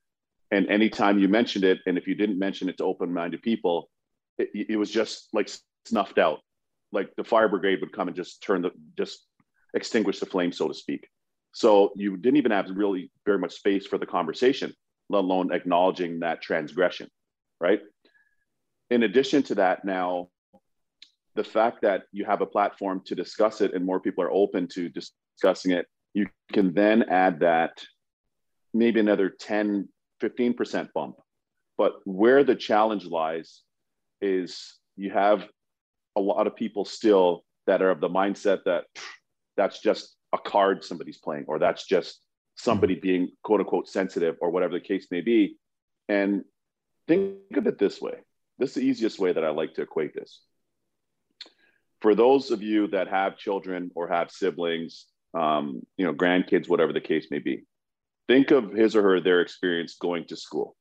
And anytime you mentioned it, and if you didn't mention it to open minded people, it, it, was just like snuffed out. Like the fire brigade would come and just turn the, just extinguish the flame, so to speak. So you didn't even have really very much space for the conversation, let alone acknowledging that transgression, right? In addition to that, now the fact that you have a platform to discuss it and more people are open to discussing it, you can then add that maybe another 10, 15% bump. But where the challenge lies is you have a lot of people still that are of the mindset that that's just a card somebody's playing, or that's just somebody mm-hmm. being quote unquote sensitive, or whatever the case may be. And think of it this way this is the easiest way that I like to equate this for those of you that have children or have siblings, um, you know, grandkids, whatever the case may be, think of his or her their experience going to school.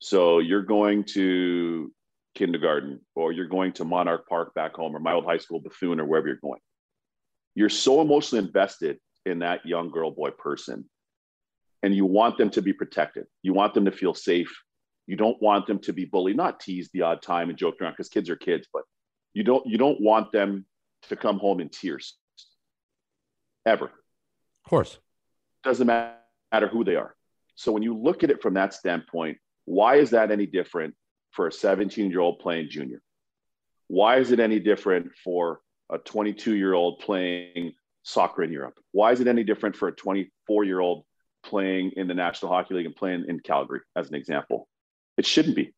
So you're going to kindergarten, or you're going to Monarch Park back home, or my old high school, Bethune, or wherever you're going. You're so emotionally invested in that young girl, boy, person, and you want them to be protected. You want them to feel safe. You don't want them to be bullied, not teased the odd time and joked around because kids are kids, but you don't you don't want them to come home in tears ever of course doesn't matter who they are so when you look at it from that standpoint why is that any different for a 17 year old playing junior why is it any different for a 22 year old playing soccer in europe why is it any different for a 24 year old playing in the national hockey league and playing in calgary as an example it shouldn't be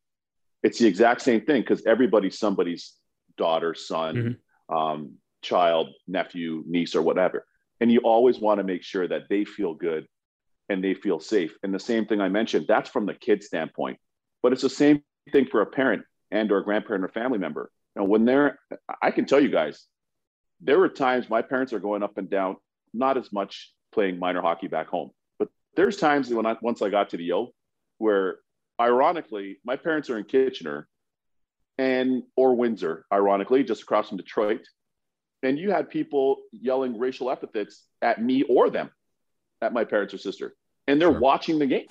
it's the exact same thing because everybody's somebody's daughter, son, mm-hmm. um, child, nephew, niece, or whatever. And you always want to make sure that they feel good and they feel safe. And the same thing I mentioned, that's from the kid standpoint. But it's the same thing for a parent and or a grandparent or family member. And when they're, I can tell you guys, there were times my parents are going up and down, not as much playing minor hockey back home, but there's times when I, once I got to the O where ironically, my parents are in Kitchener and or Windsor, ironically, just across from Detroit. And you had people yelling racial epithets at me or them, at my parents or sister, and they're sure. watching the game.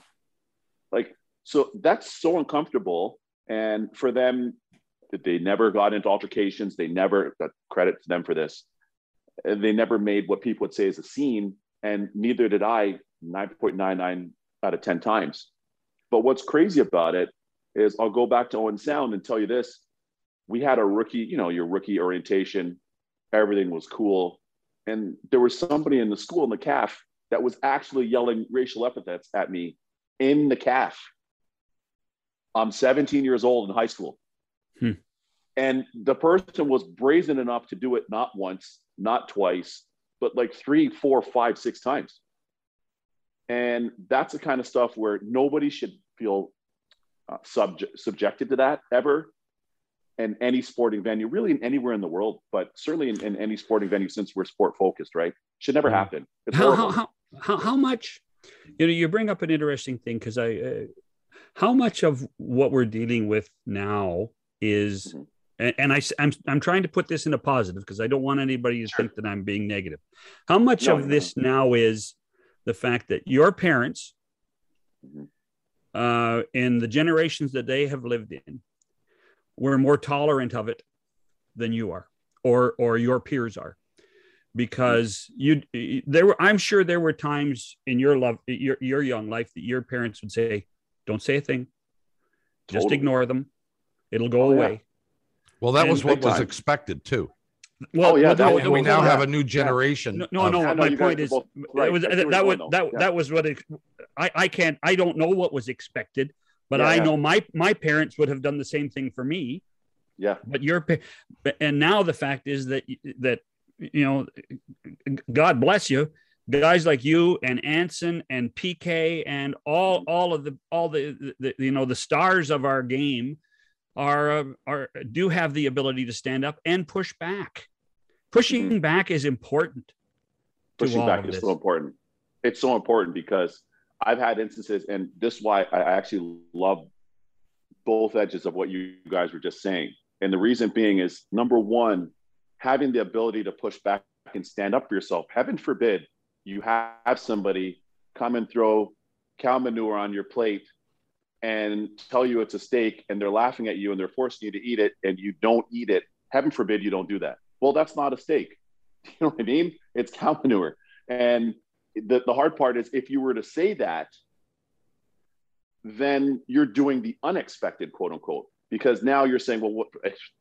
Like, so that's so uncomfortable. And for them, they never got into altercations. They never got credit to them for this. They never made what people would say is a scene, and neither did I 9.99 out of 10 times. But what's crazy about it is I'll go back to Owen Sound and tell you this. We had a rookie, you know, your rookie orientation, everything was cool. And there was somebody in the school in the calf that was actually yelling racial epithets at me in the calf. I'm 17 years old in high school. Hmm. And the person was brazen enough to do it not once, not twice, but like three, four, five, six times. And that's the kind of stuff where nobody should feel uh, subject, subjected to that ever in any sporting venue, really in anywhere in the world, but certainly in, in any sporting venue since we're sport focused, right? Should never happen. How, how, how, how, much, you know, you bring up an interesting thing because I, uh, how much of what we're dealing with now is Mhm. and, and I, am I'm trying to put this in a positive because I don't want anybody to Sure. think that I'm being negative. How much No, of no, this now is the fact that your parents, Mhm. uh, in the generations that they have lived in, were more tolerant of it than you are, or or your peers are, because you there were. I'm sure there were times in your love your your young life that your parents would say, "Don't say a thing, just Totally. ignore them, it'll go Oh, yeah. away." Well, that And was what was time. expected too. Well, Oh, yeah, well, that no, was- we was- now yeah. have a new generation. no, no, of- no. My point is both that right. was that, that was though. that, Yeah. that was what it, I I can't I don't know what was expected, but Yeah, I yeah. know my my parents would have done the same thing for me. Yeah. But your pa- and now the fact is that that you know, God bless you, guys like you and Anson and PK and all mm-hmm. all of the all the, the you know the stars of our game are are do have the ability to stand up and push back. Pushing mm-hmm. back is important. pushing back is so important. It's so important because I've had instances, and this is why I actually love both edges of what you guys were just saying. And the reason being is number one, having the ability to push back and stand up for yourself. Heaven forbid you have somebody come and throw cow manure on your plate and tell you it's a steak and they're laughing at you and they're forcing you to eat it and you don't eat it. Heaven forbid you don't do that. Well, that's not a steak. You know what I mean? It's cow manure. And the, the hard part is if you were to say that, then you're doing the unexpected, quote unquote, because now you're saying, well, what,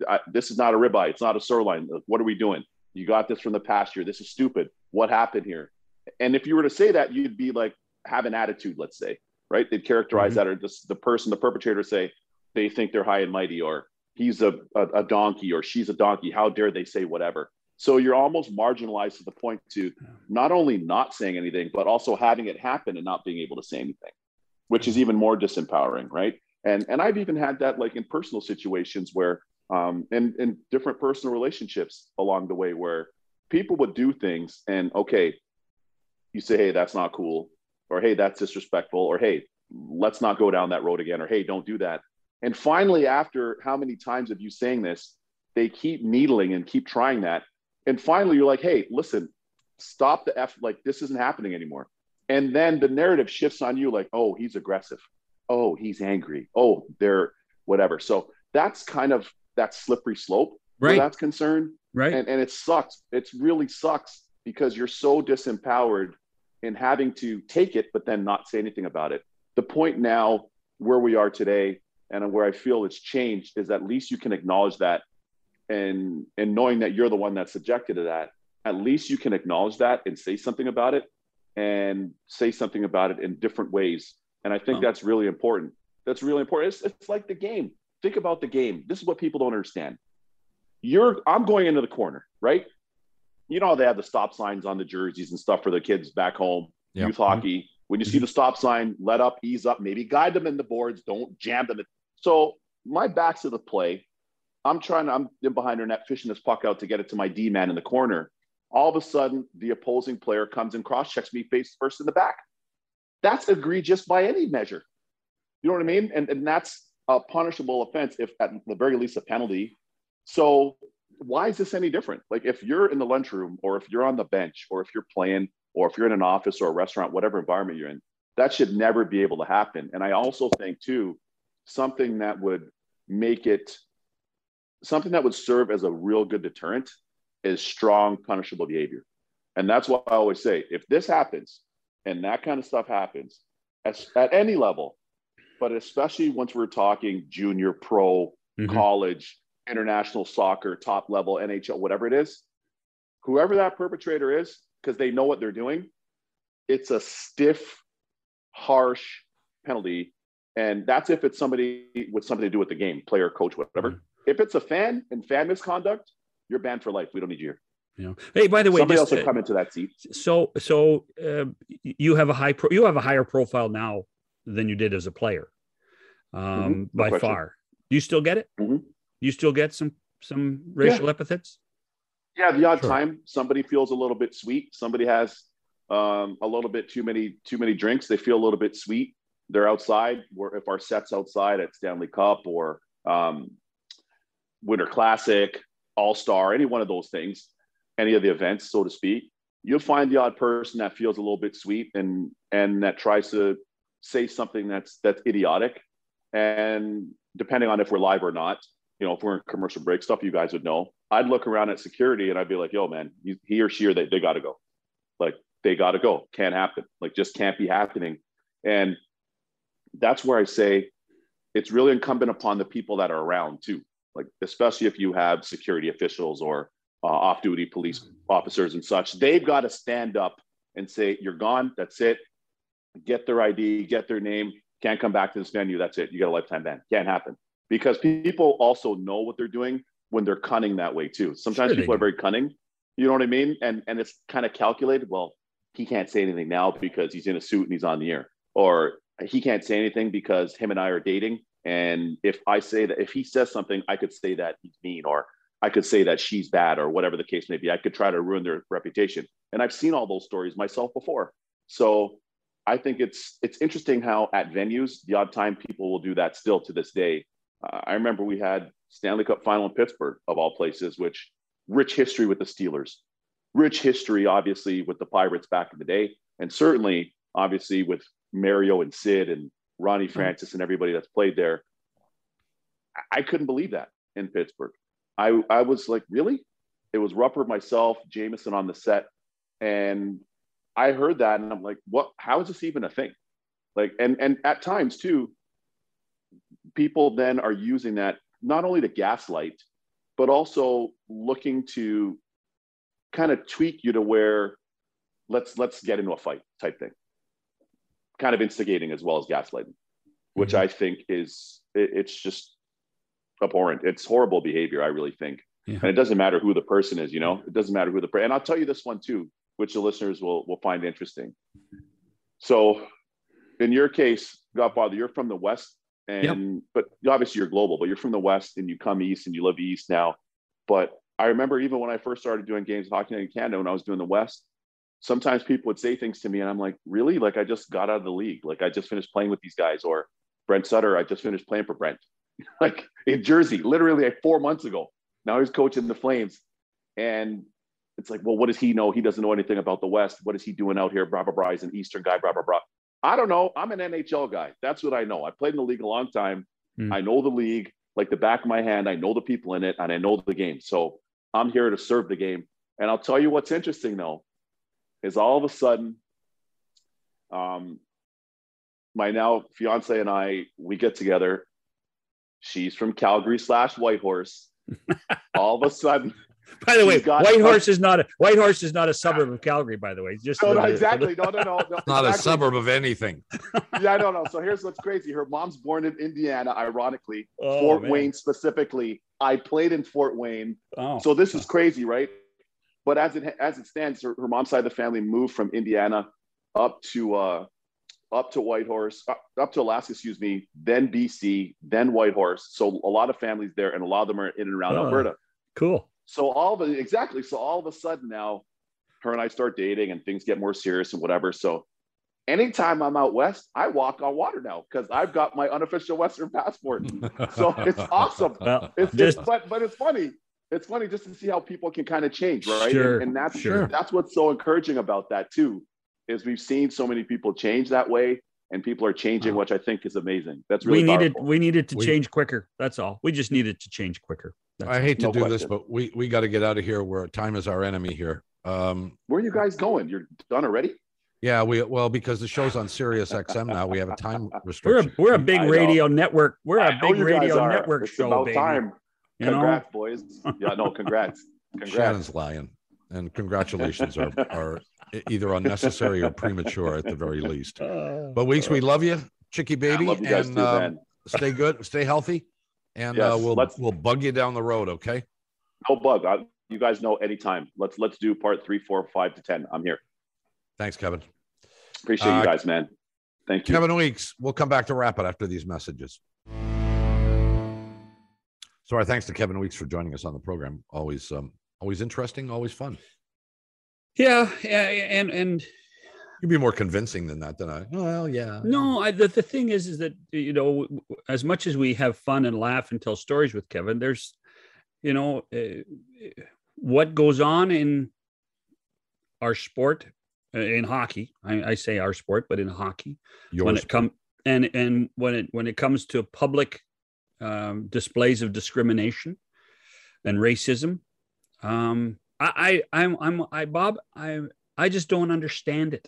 I, this is not a ribeye. It's not a sirloin. What are we doing? You got this from the pasture. This is stupid. What happened here? And if you were to say that, you'd be like, have an attitude, let's say, right? They'd characterize Mhm. that, or just the person, the perpetrator say, they think they're high and mighty, or he's a, a, a donkey, or she's a donkey. How dare they say whatever? So you're almost marginalized to the point to not only not saying anything, but also having it happen and not being able to say anything, which is even more disempowering, right? And and I've even had that like in personal situations where um in, in different personal relationships along the way where people would do things and okay, you say, hey, that's not cool, or hey, that's disrespectful, or hey, let's not go down that road again, or hey, don't do that. And finally, after how many times of you saying this, they keep needling and keep trying that. And finally, you're like, hey, listen, stop the F, like this isn't happening anymore. And then the narrative shifts on you like, oh, he's aggressive. Oh, he's angry. Oh, they're whatever. So that's kind of that slippery slope Right. that's concerned. Right. And, and it sucks. It really sucks because you're so disempowered in having to take it, but then not say anything about it. The point now where we are today and where I feel it's changed is at least you can acknowledge that and and knowing that you're the one that's subjected to that, at least you can acknowledge that and say something about it and say something about it in different ways. And I think that's really important. That's really important. It's, it's like the game. Think about the game. This is what people don't understand. You're I'm going into the corner, right? You know how they have the stop signs on the jerseys and stuff for the kids back home, Yeah. youth hockey. When you see mm-hmm. the stop sign, let up, ease up, maybe guide them in the boards, don't jam them. in- So my back's to the play. I'm trying to, I'm in behind her net fishing this puck out to get it to my D man in the corner. All of a sudden, the opposing player comes and cross checks me face first in the back. That's egregious by any measure. You know what I mean? And, and that's a punishable offense, if at the very least a penalty. So why is this any different? Like if you're in the lunchroom or if you're on the bench or if you're playing or if you're in an office or a restaurant, whatever environment you're in, that should never be able to happen. And I also think too, something that would make it something that would serve as a real good deterrent is strong punishable behavior. And that's why I always say if this happens and that kind of stuff happens at, at any level, but especially once we're talking junior, pro, Mhm. college, international soccer, top level, NHL, whatever it is, whoever that perpetrator is, because they know what they're doing, it's a stiff, harsh penalty. And that's if it's somebody with something to do with the game, player, coach, whatever. If it's a fan and fan misconduct, you're banned for life. We don't need you here. You know. Hey, by the way, Somebody just, else will come into that seat. so so uh, you have a high pro, you have a higher profile now than you did as a player um Mhm, no by question. far do you still get it Mhm. You still get some some racial epithets Yeah, the odd Sure. time somebody feels a little bit sweet. Somebody has um, a little bit too many too many drinks. They feel a little bit sweet. they're outside. Where if our sets outside at Stanley Cup or um, Winter Classic, All Star, any one of those things, any of the events, so to speak, you'll find the odd person that feels a little bit sweet and and that tries to say something that's that's idiotic. And depending on if we're live or not, you know, if we're in commercial break stuff, you guys would know. I'd look around at security and I'd be like, "Yo, man, he or she or they they got to go. Like they got to go. Can't happen. Like just can't be happening." And that's where I say it's really incumbent upon the people that are around too. Like especially if you have security officials or uh, off-duty police officers and such, they've got to stand up and say, "You're gone. That's it. Get their ID, get their name. Can't come back to this venue. That's it. You got a lifetime ban. Can't happen." Because people also know what they're doing when they're cunning that way too. Sometimes sure people are very cunning. You know what I mean? And and it's kind of calculated. Well, he can't say anything now because he's in a suit and he's on the air, or he can't say anything because him and I are dating. And if I say that, if he says something, I could say that he's mean, or I could say that she's bad or whatever the case may be. I could try to ruin their reputation. And I've seen all those stories myself before. So I think it's it's interesting how at venues, the odd time people will do that still to this day. Uh, I remember we had Stanley Cup final in Pittsburgh, of all places, which rich history with the Steelers, rich history, obviously, with the Pirates back in the day, and certainly, obviously, with Mario and Sid and Ronnie mm-hmm. Francis and everybody that's played there. I couldn't believe that in Pittsburgh. I, I was like, really? It was Rupper, myself, Jameson on the set. And I heard that and I'm like, what, how is this even a thing? Like, and, and at times too, people then are using that not only to gaslight, but also looking to kind of tweak you to where let's, let's get into a fight type thing. Kind of instigating as well as gaslighting, which mm-hmm. I think is, it, it's just abhorrent. It's horrible behavior, I really think. Yeah. And it doesn't matter who the person is, you know, it doesn't matter who the and I'll tell you this one too, which the listeners will will find interesting. So in your case, Godfather, you're from the West and yep. but obviously you're global, but you're from the West and you come east and you live east now. But I remember even when I first started doing games of hockey in Canada, when I was doing the West, sometimes people would say things to me and I'm like, really? Like I just got out of the league. Like I just finished playing with these guys or Brent Sutter, I just finished playing for Brent. like in Jersey, literally like four months ago. Now he's coaching the Flames. And it's like, well, what does he know? He doesn't know anything about the West. What is he doing out here? Blah, blah, blah. He's an Eastern guy, blah, blah, blah. I don't know. I'm an NHL guy. That's what I know. I played in the league a long time. Mm. I know the league like the back of my hand. I know the people in it and I know the game. So I'm here to serve the game. And I'll tell you what's interesting though, is all of a sudden, um, my now fiance and I, we get together She's from Calgary slash Whitehorse. All of a sudden, by the way, Whitehorse is not a Whitehorse is not a suburb of Calgary. By the way, just no, no exactly. No, no, no, no not exactly. a suburb of anything. yeah, I don't know. So here's what's crazy. Her mom's born in Indiana, ironically, oh, Fort man. Wayne specifically. I played in Fort Wayne, oh. so this is crazy, right? But as it as it stands, her, her mom's side of the family moved from Indiana up to uh, up to Whitehorse, up, up to Alaska, excuse me, then BC, then Whitehorse. So a lot of families there, and a lot of them are in and around oh, Alberta. Cool. So all of it, exactly. So all of a sudden now, her and I start dating, and things get more serious and whatever. So anytime I'm out west, I walk on water now because I've got my unofficial Western passport. so it's awesome. Well, it's, just, it's, but but it's funny. It's funny just to see how people can kind of change, right? Sure, and, and that's sure. that's what's so encouraging about that too is we've seen so many people change that way and people are changing, uh-huh. which I think is amazing. That's really we needed powerful. we needed to we, change quicker. That's all. We just needed to change quicker. That's I hate to do question. this, but we we got to get out of here. Where time is our enemy here. Um, Where are you guys going? You're done already? Yeah, we well because the show's on Sirius XM now. We have a time restriction. We're a, we're a big radio network. We're a big radio network it's show. About baby. time. Congrats, you know? boys. Yeah, no, congrats. Congrats. Shannon's lying, and congratulations are are either unnecessary or premature at the very least. Uh, but Weekes, we love you, Chicky baby, you and too, uh, stay good, stay healthy, and uh, yes, uh, we'll let's, we'll bug you down the road. Okay. No bug. I, you guys know anytime. Let's let's do part three, four, five to ten. I'm here. Thanks, Kevin. Appreciate you uh, guys, man. Thank you, Kevin Weekes. We'll come back to wrap it after these messages. So our thanks to Kevin Weekes for joining us on the program. Always, um, always interesting, always fun. Yeah, Yeah, and and You'd be more convincing than that, than I. Well, yeah. No, I, the, the thing is, is that you know, as much as we have fun and laugh and tell stories with Kevin, there's, you know, uh, what goes on in our sport, uh, in hockey. I, I, say our sport, but in hockey, Your when sport. it come and and when it when it comes to public um, displays of discrimination and racism, um, I, I I'm I'm I Bob I I just don't understand it.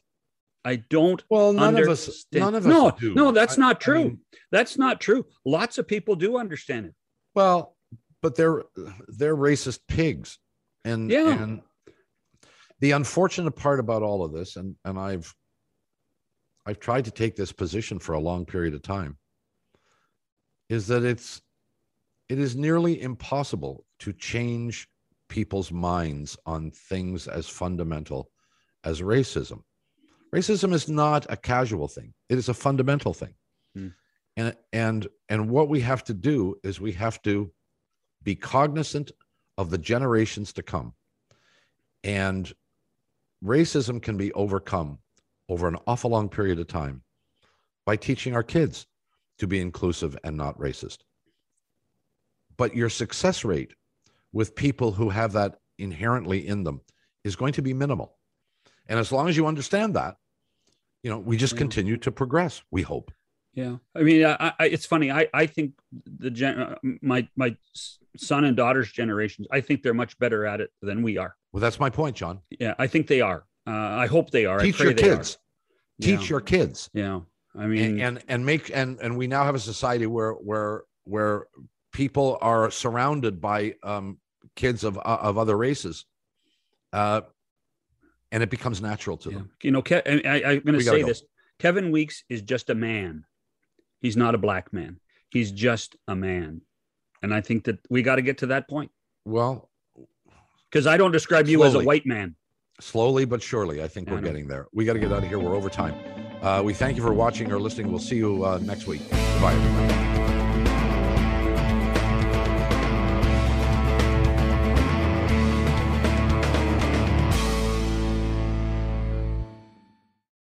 I don't well, none of us, none of us no, do. no, that's I- not I true. mean, that's not true. Lots of people do understand it. well, but they're they're racist pigs, and Yeah. and the unfortunate part about all of this, and and I've I've tried to take this position for a long period of time, is that it's it is nearly impossible to change people's minds on things as fundamental as racism. Racism is not a casual thing; it is a fundamental thing, Hmm. and and and what we have to do is we have to be cognizant of the generations to come, and racism can be overcome over an awful long period of time by teaching our kids to be inclusive and not racist. But your success rate with people who have that inherently in them is going to be minimal. And as long as you understand that, you know, we just Yeah. continue to progress, we hope. Yeah, I mean, I, I, it's funny. I, I think the gen, uh, my my son and daughter's generations. I think they're much better at it than we are. Well, that's my point, John. Yeah, I think they are. Uh, I hope they are. I Teach pray your they are. kids. Teach Yeah. your kids. Yeah, I mean, and and make and and we now have a society where where where people are surrounded by um kids of uh, of other races uh and it becomes natural to yeah. them you know, Ke- I, I, I'm going to say go. this: Kevin Weekes is just a man. He's not a black man. He's just a man, and I think that we got to get to that point well because I don't describe you as a white man. slowly but surely i think I we're know. getting there we got to get out of here we're over time uh we thank you for watching or listening we'll see you uh next week bye everybody